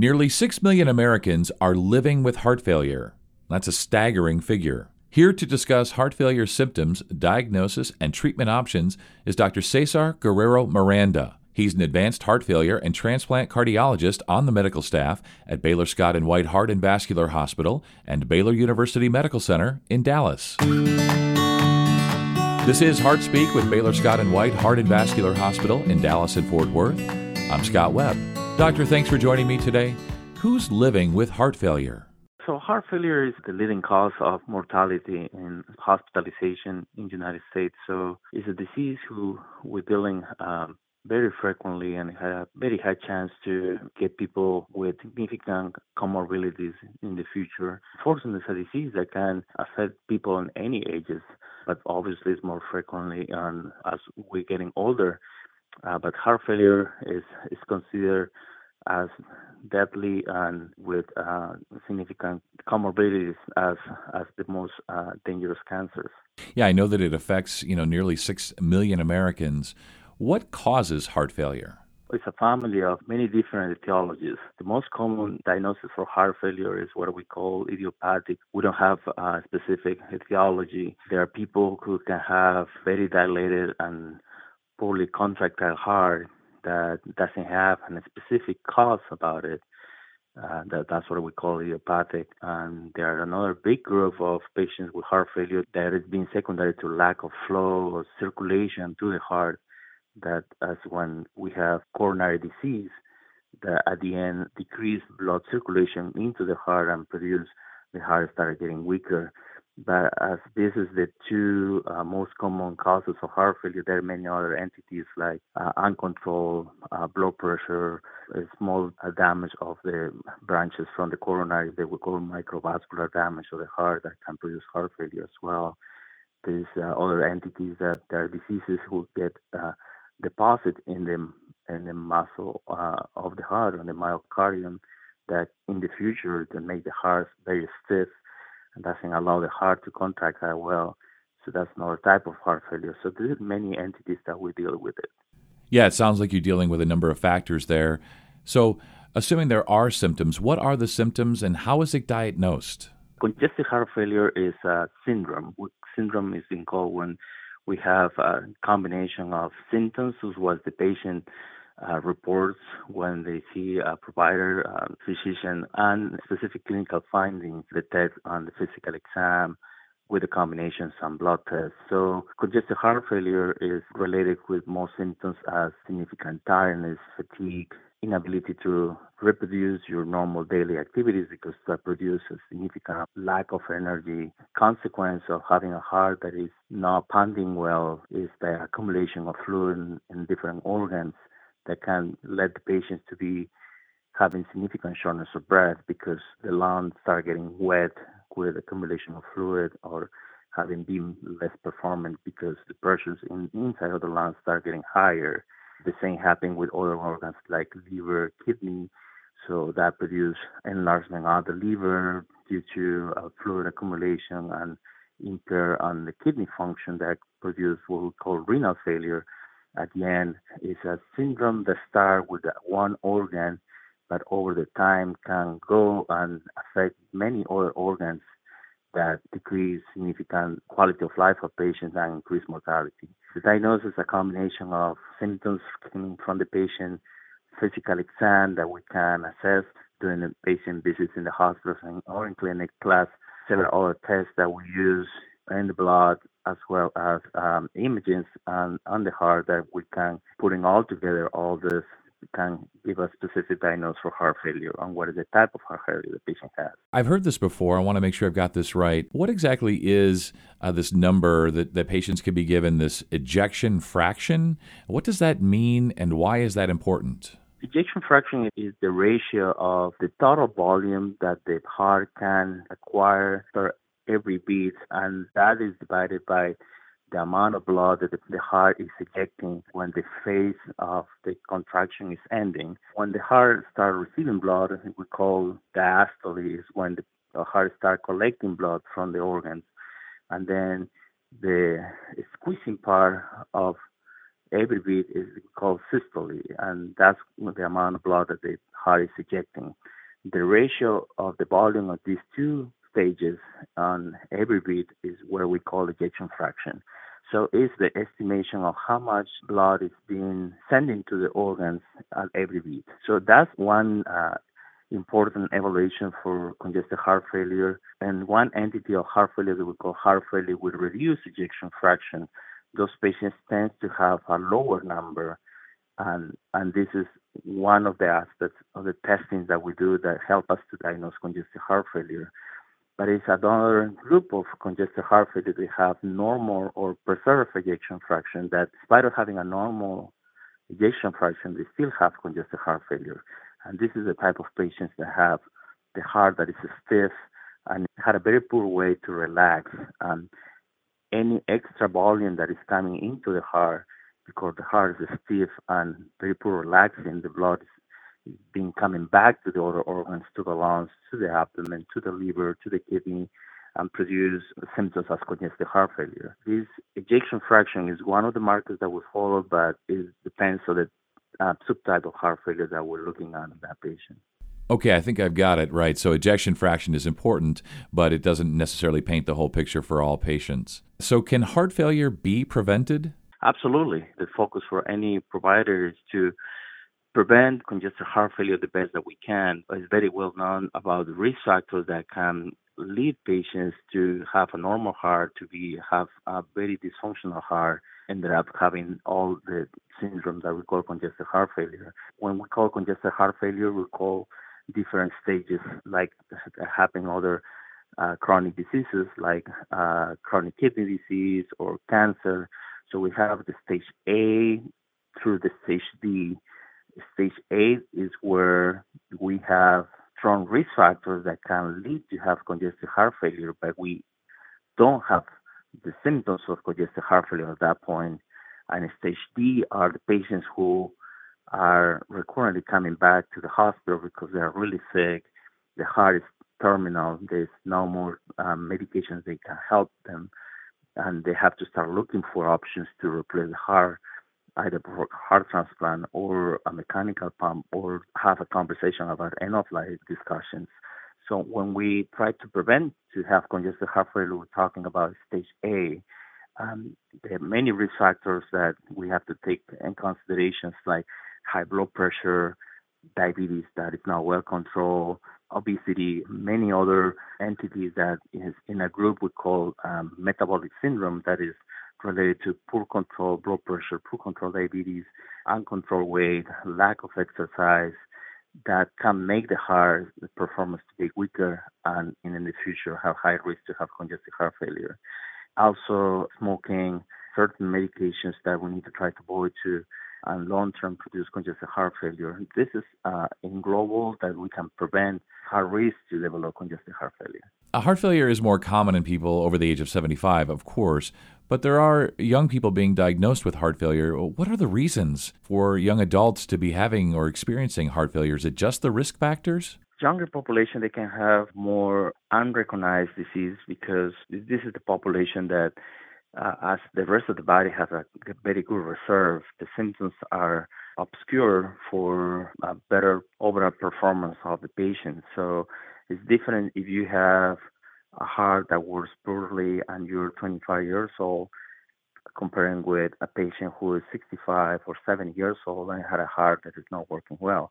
Nearly 6 million Americans are living with heart failure. That's a staggering figure. Here to discuss heart failure symptoms, diagnosis, and treatment options is Dr. Cesar Guerrero Miranda. He's an advanced heart failure and transplant cardiologist on the medical staff at Baylor Scott and White Heart and Vascular Hospital and Baylor University Medical Center in Dallas. This is Heart Speak with Baylor Scott and White Heart and Vascular Hospital in Dallas and Fort Worth. I'm Scott Webb. Doctor, thanks for joining me today. Who's living with heart failure? So, heart failure is the leading cause of mortality and hospitalization in the United States. So, it's a disease who we're dealing um, very frequently and have very high chance to get people with significant comorbidities in the future. Fortunately, it's a disease that can affect people in any ages, but obviously it's more frequently on as we're getting older. Uh, but heart failure is, is considered as deadly and with uh, significant comorbidities as as the most uh, dangerous cancers. Yeah, I know that it affects you know nearly six million Americans. What causes heart failure? It's a family of many different etiologies. The most common diagnosis for heart failure is what we call idiopathic. We don't have a specific etiology. There are people who can have very dilated and poorly contractile heart that doesn't have a specific cause about it. Uh, that, that's what we call idiopathic. And there are another big group of patients with heart failure that is being secondary to lack of flow or circulation to the heart that as when we have coronary disease, that at the end decrease blood circulation into the heart and produce the heart start getting weaker. But as this is the two uh, most common causes of heart failure, there are many other entities like uh, uncontrolled uh, blood pressure, small uh, damage of the branches from the coronary that we call microvascular damage of the heart that can produce heart failure as well. There's uh, other entities that there are diseases who get uh, deposit in the in the muscle of the heart and the myocardium that in the future can make the heart very stiff and doesn't allow the heart to contract that well. So that's another type of heart failure. So there's many entities that we deal with it. Yeah, it sounds like you're dealing with a number of factors there. So, assuming there are symptoms, what are the symptoms and how is it diagnosed? Congestive heart failure is a syndrome. Syndrome is being called when we have a combination of symptoms, as what the patient uh, reports when they see a provider, uh, physician, and specific clinical findings detect on the physical exam with a combination some blood tests. So congestive heart failure is related with most symptoms as significant tiredness, fatigue, inability to reproduce your normal daily activities because that produces a significant lack of energy. Consequence of having a heart that is not pumping well is the accumulation of fluid in different organs that can lead the patients to be having significant shortness of breath because the lungs start getting wet with accumulation of fluid or having been less performant because the pressures in inside of the lungs start getting higher the same happened with other organs like liver, kidney. So that produce enlargement of the liver due to uh, fluid accumulation and impair on the kidney function that produce what we call renal failure. At the end, it's a syndrome that starts with one organ, but over the time can go and affect many other organs that decrease significant quality of life of patients and increase mortality. The diagnosis is a combination of symptoms coming from the patient, physical exam that we can assess during the patient visits in the hospitals or in clinic, plus several other tests that we use in the blood as well as um, images and on the heart that we can putting all together all this can give a specific diagnosis for heart failure and what is the type of heart failure the patient has. I've heard this before. I want to make sure I've got this right. What exactly is uh, this number that, that patients can be given, this ejection fraction? What does that mean and why is that important? Ejection fraction is the ratio of the total volume that the heart can acquire per every beat, and that is divided by the amount of blood that the heart is ejecting when the phase of the contraction is ending. When the heart starts receiving blood, we call diastole is when the heart starts collecting blood from the organs. And then the squeezing part of every beat is called systole, and that's the amount of blood that the heart is ejecting. The ratio of the volume of these two stages on every beat is where we call ejection fraction. So it's the estimation of how much blood is being sent into the organs at every beat. So that's one uh, important evaluation for congestive heart failure. And one entity of heart failure that we call heart failure with reduced ejection fraction. Those patients tend to have a lower number. And, and this is one of the aspects of the testing that we do that help us to diagnose congestive heart failure. But it's another group of congestive heart failure that have normal or preserved ejection fraction that, despite of having a normal ejection fraction, they still have congestive heart failure. And this is the type of patients that have the heart that is stiff and had a very poor way to relax. And any extra volume that is coming into the heart, because the heart is stiff and very poor relaxing, the blood being coming back to the other organs, to the lungs, to the abdomen, to the liver, to the kidney, and produce symptoms as congestive heart failure. This ejection fraction is one of the markers that we follow, but it depends on the uh, subtype of heart failure that we're looking at in that patient. Okay, I think I've got it right. So ejection fraction is important, but it doesn't necessarily paint the whole picture for all patients. So can heart failure be prevented? Absolutely. The focus for any provider is to prevent congestive heart failure the best that we can. It's very well known about the risk factors that can lead patients to have a normal heart, to be have a very dysfunctional heart, ended up having all the syndromes that we call congestive heart failure. When we call congestive heart failure, we call different stages like having other uh, chronic diseases like uh, chronic kidney disease or cancer. So we have the stage A through the stage D Stage A is where we have strong risk factors that can lead to have congestive heart failure, but we don't have the symptoms of congestive heart failure at that point. And stage D are the patients who are recurrently coming back to the hospital because they are really sick. The heart is terminal. There's no more um, medications they can help them, and they have to start looking for options to replace the heart either for heart transplant or a mechanical pump or have a conversation about end of life discussions. So when we try to prevent to have congestive heart failure, we're talking about stage A. Um, there are many risk factors that we have to take in considerations like high blood pressure, diabetes that is not well controlled, obesity, many other entities that is in a group we call um, metabolic syndrome that is related to poor control blood pressure, poor control diabetes, uncontrolled weight, lack of exercise that can make the heart the performance to be weaker and in the future have high risk to have congestive heart failure. Also smoking, certain medications that we need to try to avoid to and long-term produce congestive heart failure. This is uh, in global that we can prevent high risk to develop congestive heart failure. A heart failure is more common in people over the age of 75, of course, but there are young people being diagnosed with heart failure. What are the reasons for young adults to be having or experiencing heart failure? Is it just the risk factors? Younger population, they can have more unrecognized disease because this is the population that uh, as the rest of the body has a very good reserve, the symptoms are obscure for a better overall performance of the patient. So it's different if you have a heart that works poorly and you're 25 years old comparing with a patient who is 65 or 70 years old and had a heart that is not working well.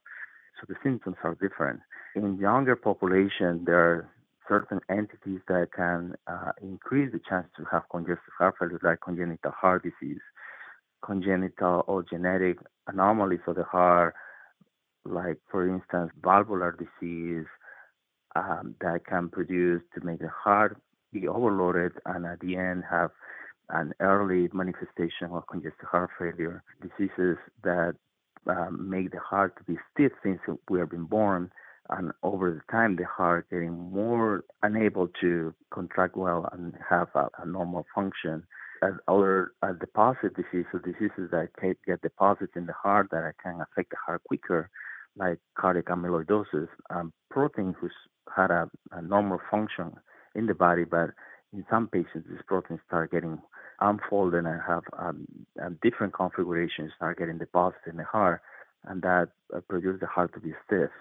So the symptoms are different. In younger population, there are certain entities that can uh, increase the chance to have congestive heart failure, like congenital heart disease, congenital or genetic anomalies of the heart, like, for instance, valvular disease, um, that can produce to make the heart be overloaded and at the end have an early manifestation of congestive heart failure, diseases that um, make the heart to be stiff since we have been born, and over the time the heart getting more unable to contract well and have a, a normal function. As other deposit diseases, diseases that get deposits in the heart that can affect the heart quicker, like cardiac amyloidosis, um, protein who's had a, a normal function in the body, but in some patients, these proteins start getting unfolded and have um, different configurations, start getting deposited in the heart, and that uh, produce the heart to be stiff.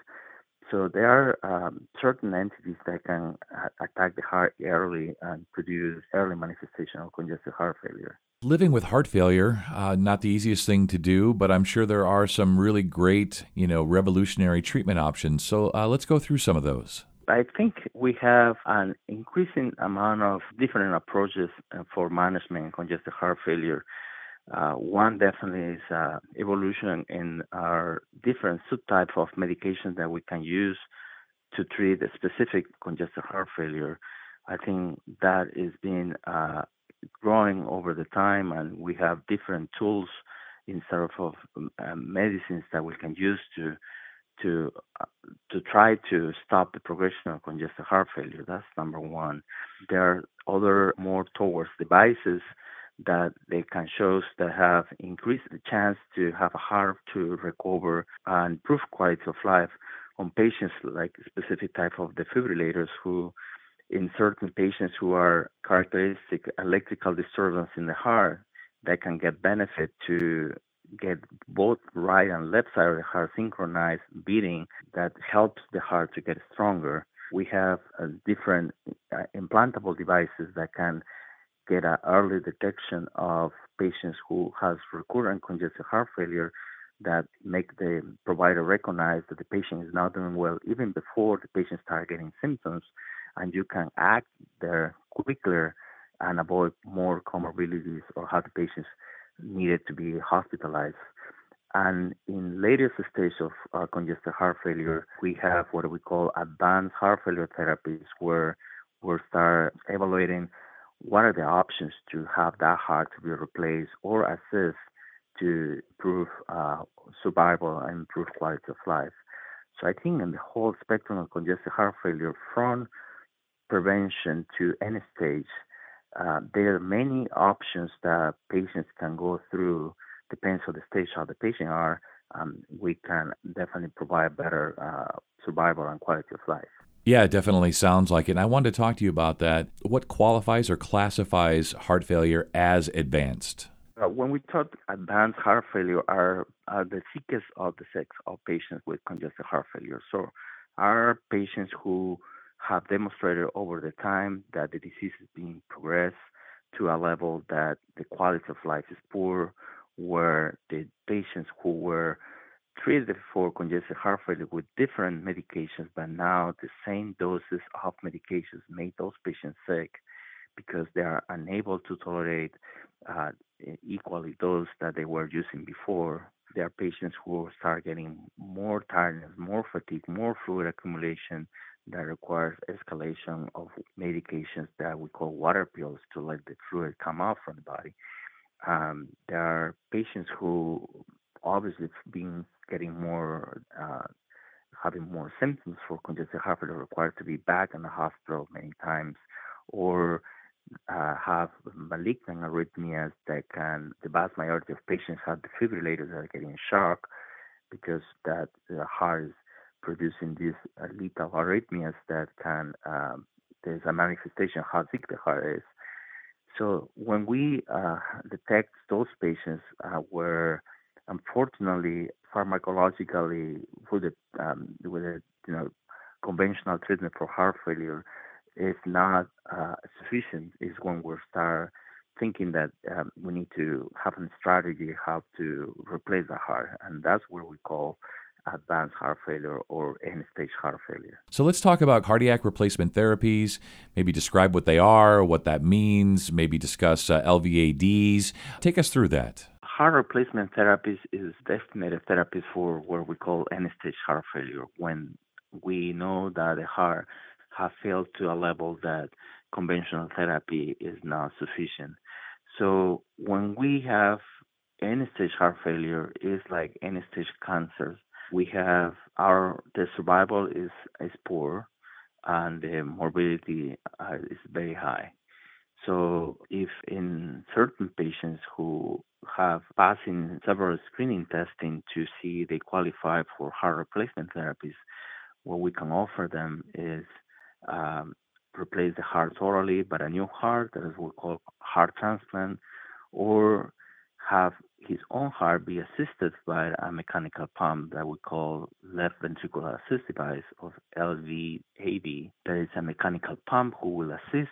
So there are um, certain entities that can attack the heart early and produce early manifestation of congestive heart failure. Living with heart failure, uh, not the easiest thing to do, but I'm sure there are some really great, you know, revolutionary treatment options. So uh, let's go through some of those. I think we have an increasing amount of different approaches uh, for management congestive heart failure. Uh, one definitely is uh, evolution in our different subtypes of medications that we can use to treat a specific congestive heart failure. I think that is being uh, growing over the time, and we have different tools instead of um, medicines that we can use to to uh, to try to stop the progression of congestive heart failure. That's number one. There are other more towards devices that they can show that have increased the chance to have a heart to recover and improve quality of life on patients like specific type of defibrillators who in certain patients who are characteristic electrical disturbance in the heart that can get benefit to get both right and left side of the heart synchronized beating that helps the heart to get stronger. We have uh, different uh, implantable devices that can get an early detection of patients who has recurrent congestive heart failure that make the provider recognize that the patient is not doing well even before the patient start getting symptoms and you can act there quicker and avoid more comorbidities or have the patients needed to be hospitalized. And in latest stage of uh, congestive heart failure, we have what we call advanced heart failure therapies, where we start evaluating what are the options to have that heart to be replaced or assist to improve uh, survival and improve quality of life. So I think in the whole spectrum of congestive heart failure, from prevention to any stage, uh, there are many options that patients can go through. Depends on the stage how the patient are. Um, we can definitely provide better uh, survival and quality of life. Yeah, it definitely sounds like it. And I wanted to talk to you about that. What qualifies or classifies heart failure as advanced? Uh, when we talk advanced heart failure, are, are the sickest of the sex of patients with congestive heart failure. So, are patients who have demonstrated over the time that the disease is being progressed to a level that the quality of life is poor, where the patients who were treated for congestive heart failure with different medications, but now the same doses of medications make those patients sick because they are unable to tolerate uh, equally those that they were using before. There are patients who start getting more tiredness, more fatigue, more fluid accumulation, that requires escalation of medications that we call water pills to let the fluid come out from the body. Um, there are patients who obviously been getting more, uh, having more symptoms for congestive heart failure, required to be back in the hospital many times, or uh, have malignant arrhythmias that can. The vast majority of patients have defibrillators that are getting shock because that the heart is producing these uh, lethal arrhythmias that can, um, there's a manifestation how sick the heart is. So when we uh, detect those patients uh, where unfortunately pharmacologically with a, um, with a you know conventional treatment for heart failure is not uh, sufficient is when we start thinking that um, we need to have a strategy how to replace the heart and that's where we call advanced heart failure or end stage heart failure. So let's talk about cardiac replacement therapies, maybe describe what they are, what that means, maybe discuss uh, LVADs. Take us through that. Heart replacement therapies is estimated therapies for what we call end stage heart failure when we know that the heart has failed to a level that conventional therapy is not sufficient. So when we have end stage heart failure, it's like end stage cancer we have our the survival is is poor and the morbidity uh, is very high. So if in certain patients who have passing several screening testing to see they qualify for heart replacement therapies, what we can offer them is um, replace the heart totally, but a new heart, that is what we call heart transplant, or have his own heart be assisted by a mechanical pump that we call left ventricular assist device or LVAD. That is a mechanical pump who will assist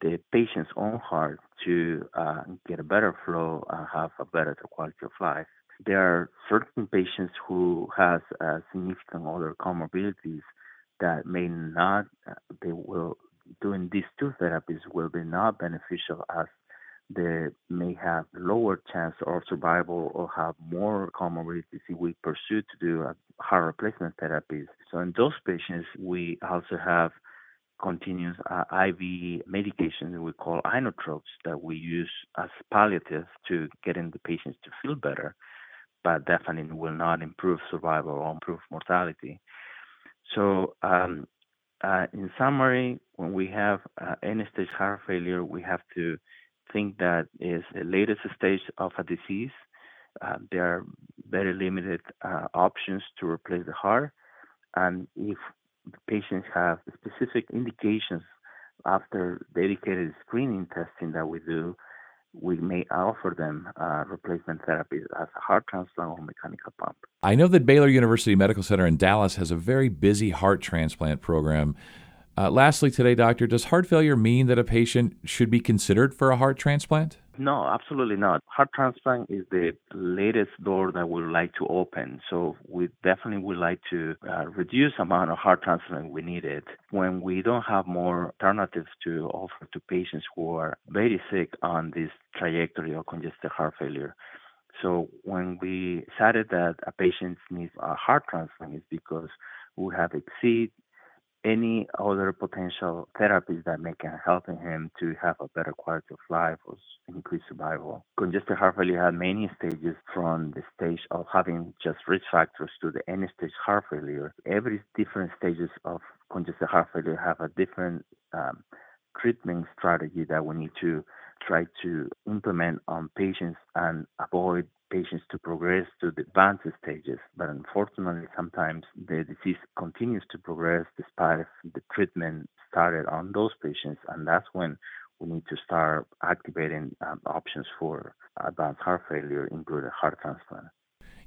the patient's own heart to uh, get a better flow and have a better quality of life. There are certain patients who has uh, significant other comorbidities that may not, uh, they will, doing these two therapies will be not beneficial as they may have lower chance of survival or have more comorbidities if we pursue to do a heart replacement therapies. So in those patients, we also have continuous uh, IV medications that we call inotropes that we use as palliatives to getting the patients to feel better, but definitely will not improve survival or improve mortality. So, um, uh, in summary, when we have uh, end stage heart failure, we have to think that is the latest stage of a disease. Uh, there are very limited uh, options to replace the heart. And if patients have specific indications after dedicated screening testing that we do, we may offer them uh, replacement therapy as a heart transplant or mechanical pump. I know that Baylor University Medical Center in Dallas has a very busy heart transplant program. Uh, lastly, today, doctor, does heart failure mean that a patient should be considered for a heart transplant? No, absolutely not. Heart transplant is the latest door that we would like to open. So we definitely would like to uh, reduce the amount of heart transplant we needed when we don't have more alternatives to offer to patients who are very sick on this trajectory of congestive heart failure. So when we decided that a patient needs a heart transplant is because we have exceed any other potential therapies that may can help him to have a better quality of life or increase survival. Congestive heart failure has many stages from the stage of having just risk factors to the end stage heart failure. Every different stages of congestive heart failure have a different um, treatment strategy that we need to try to implement on patients and avoid patients to progress to the advanced stages. But unfortunately, sometimes the disease continues to progress despite the treatment started on those patients, and that's when we need to start activating um, options for advanced heart failure, including heart transplant.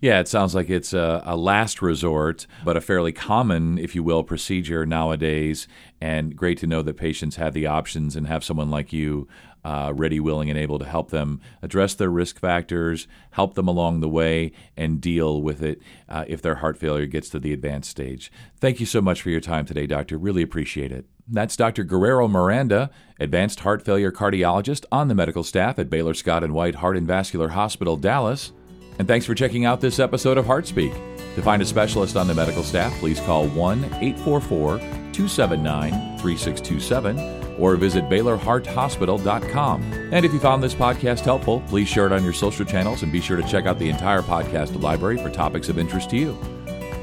Yeah, it sounds like it's a, a, last resort, but a fairly common, if you will, procedure nowadays. And great to know that patients have the options and have someone like you uh, ready, willing, and able to help them address their risk factors, help them along the way, and deal with it uh, if their heart failure gets to the advanced stage. Thank you so much for your time today, Doctor. Really appreciate it. That's Dr. Guerrero Miranda, advanced heart failure cardiologist on the medical staff at Baylor Scott and White Heart and Vascular Hospital, Dallas. And thanks for checking out this episode of HeartSpeak. To find a specialist on the medical staff, please call 1 844 279 3627 or visit BaylorHeartHospital.com. And if you found this podcast helpful, please share it on your social channels and be sure to check out the entire podcast library for topics of interest to you.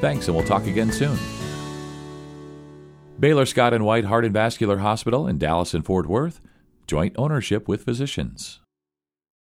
Thanks, and we'll talk again soon. Baylor Scott and White Heart and Vascular Hospital in Dallas and Fort Worth, joint ownership with physicians.